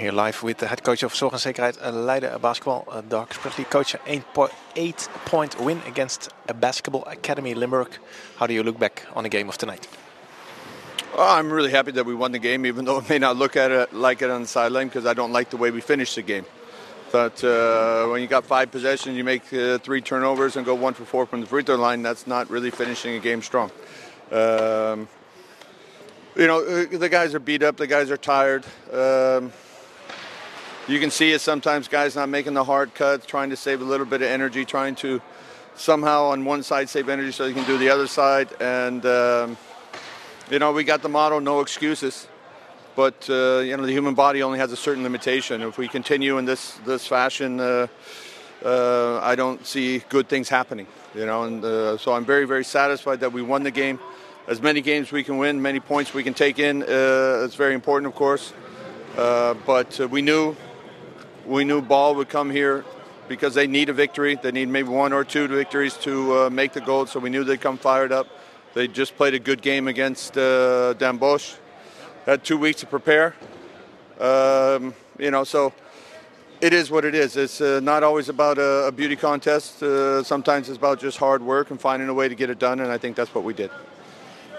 Here live with the head coach of Zorg en Zekerheid uh, Leiden Basketball, uh, Doug Spradley. Coach, an eight point win against a basketball academy Limburg. How do you look back on the game of tonight? Well, I'm really happy that we won the game, even though it may not look at it like it on the sideline because I don't like the way we finished the game. But uh, when you got five possessions, you make uh, three turnovers and go one for four from the free throw line. That's not really finishing a game strong. Um, you know, uh, the guys are beat up. The guys are tired. Um, you can see it sometimes guys not making the hard cuts, trying to save a little bit of energy, trying to somehow on one side save energy so you can do the other side. And, um, you know, we got the motto no excuses. But, uh, you know, the human body only has a certain limitation. If we continue in this, this fashion, uh, uh, I don't see good things happening, you know. And uh, so I'm very, very satisfied that we won the game. As many games we can win, many points we can take in, uh, it's very important, of course. Uh, but we knew we knew BAL would come here because they need a victory. They need maybe one or two victories to uh, make the goal. So we knew they'd come fired up. They just played a good game against uh, Den Bosch. Had two weeks to prepare. Um, you know, so it is what it is. It's uh, not always about a, a beauty contest. Uh, sometimes it's about just hard work and finding a way to get it done. And I think that's what we did.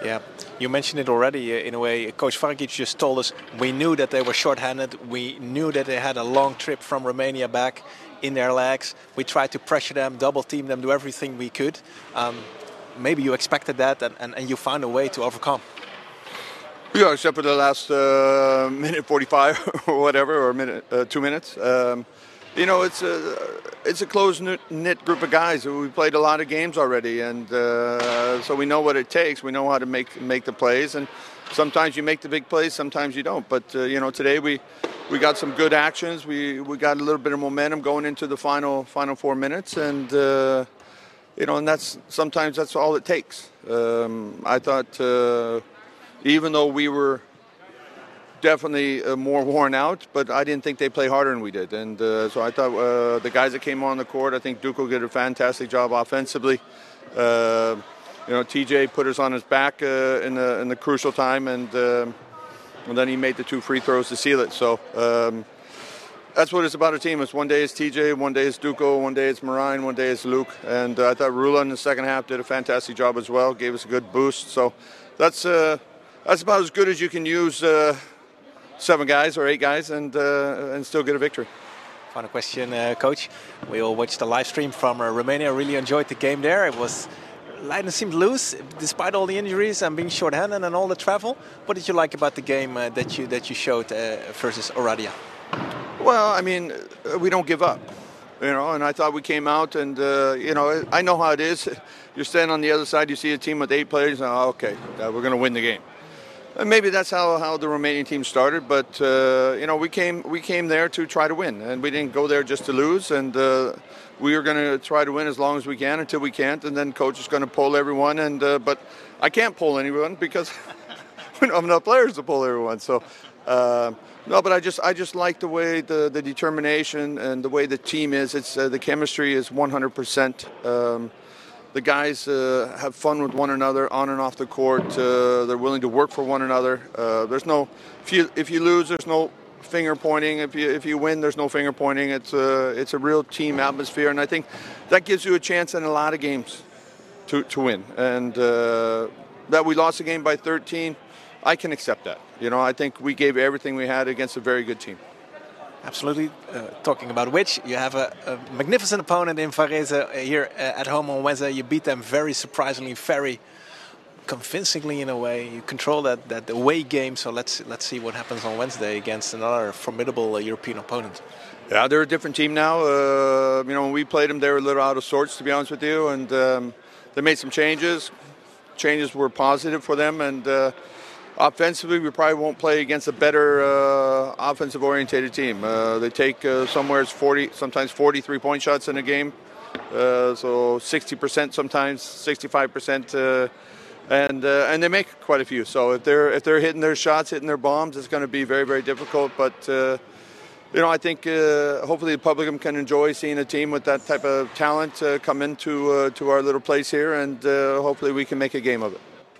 Yeah, you mentioned it already uh, in a way. Coach Vargic just told us we knew that they were short-handed. We knew that they had a long trip from Romania back in their legs. We tried to pressure them, double team them, do everything we could. Um, maybe you expected that and, and, and, you found a way to overcome. Yeah, except for the last uh, minute 45 or whatever, or minute, uh, two minutes. Um, you know, it's a it's a close knit group of guys. We played a lot of games already, and uh, so we know what it takes. We know how to make make the plays, and sometimes you make the big plays, sometimes you don't. But uh, you know, today we we got some good actions. We we got a little bit of momentum going into the final final four minutes, and uh, you know, and that's sometimes that's all it takes. Um, I thought uh, even though we were definitely uh, more worn out, but I didn't think they played harder than we did. And uh, so I thought uh, the guys that came on the court, I think Duco did a fantastic job offensively. Uh, you know, TJ put us on his back uh, in the in the crucial time, and um, and then he made the two free throws to seal it. So. Um, that's what it's about a team. It's one day it's TJ, one day it's Duco, one day it's Marijn, one day it's Luke. And I thought Rula in the second half did a fantastic job as well, gave us a good boost. So that's that's about as good as you can use seven guys or eight guys and uh, and still get a victory. Final question, uh, coach. We all watched the live stream from uh, Romania. Really enjoyed the game there. It was Leiden seemed loose despite all the injuries and being short-handed and all the travel. What did you like about the game uh, that you that you showed uh, versus Oradea? Well, I mean, uh, we don't give up, you know. And I thought we came out and you know I know how it is. You're standing on the other side, you see a team with eight players, and oh, okay, we're going to win the game. And maybe that's how, how the Romanian team started, but uh, you know we came we came there to try to win, and we didn't go there just to lose. And uh, we are going to try to win as long as we can until we can't, and then coach is going to pull everyone. And uh, but I can't pull anyone because we don't have enough players to pull everyone. So uh, no, but I just I just like the way the, the determination and the way the team is. It's uh, the chemistry is 100 um, percent the guys uh, have fun with one another on and off the court. Uh, they're willing to work for one another. Uh, there's no if you if you lose, there's no finger pointing. If you if you win, there's no finger pointing. It's a it's a real team atmosphere, and I think that gives you a chance in a lot of games to to win. And uh, that we lost a game by 13, I can accept that. You know, I think we gave everything we had against a very good team. Absolutely. Uh, talking about which, you have a, a magnificent opponent in Varese here uh, at home on Wednesday. You beat them very surprisingly, very convincingly in a way. You control that, that away game. So let's let's see what happens on Wednesday against another formidable uh, European opponent. Yeah, they're a different team now. Uh, you know, when we played them, they were a little out of sorts, to be honest with you, and um, they made some changes. Changes were positive for them, and uh, offensively, we probably won't play against a better uh, offensive orientated team. Uh, they take uh, somewhere 40, sometimes 43 point shots in a game. Uh, so 60% sometimes, 65%, uh, and uh, and they make quite a few. So if they're if they're hitting their shots, hitting their bombs, it's going to be very very difficult. But you know, I think hopefully the public can enjoy seeing a team with that type of talent come into to our little place here, and hopefully we can make a game of it.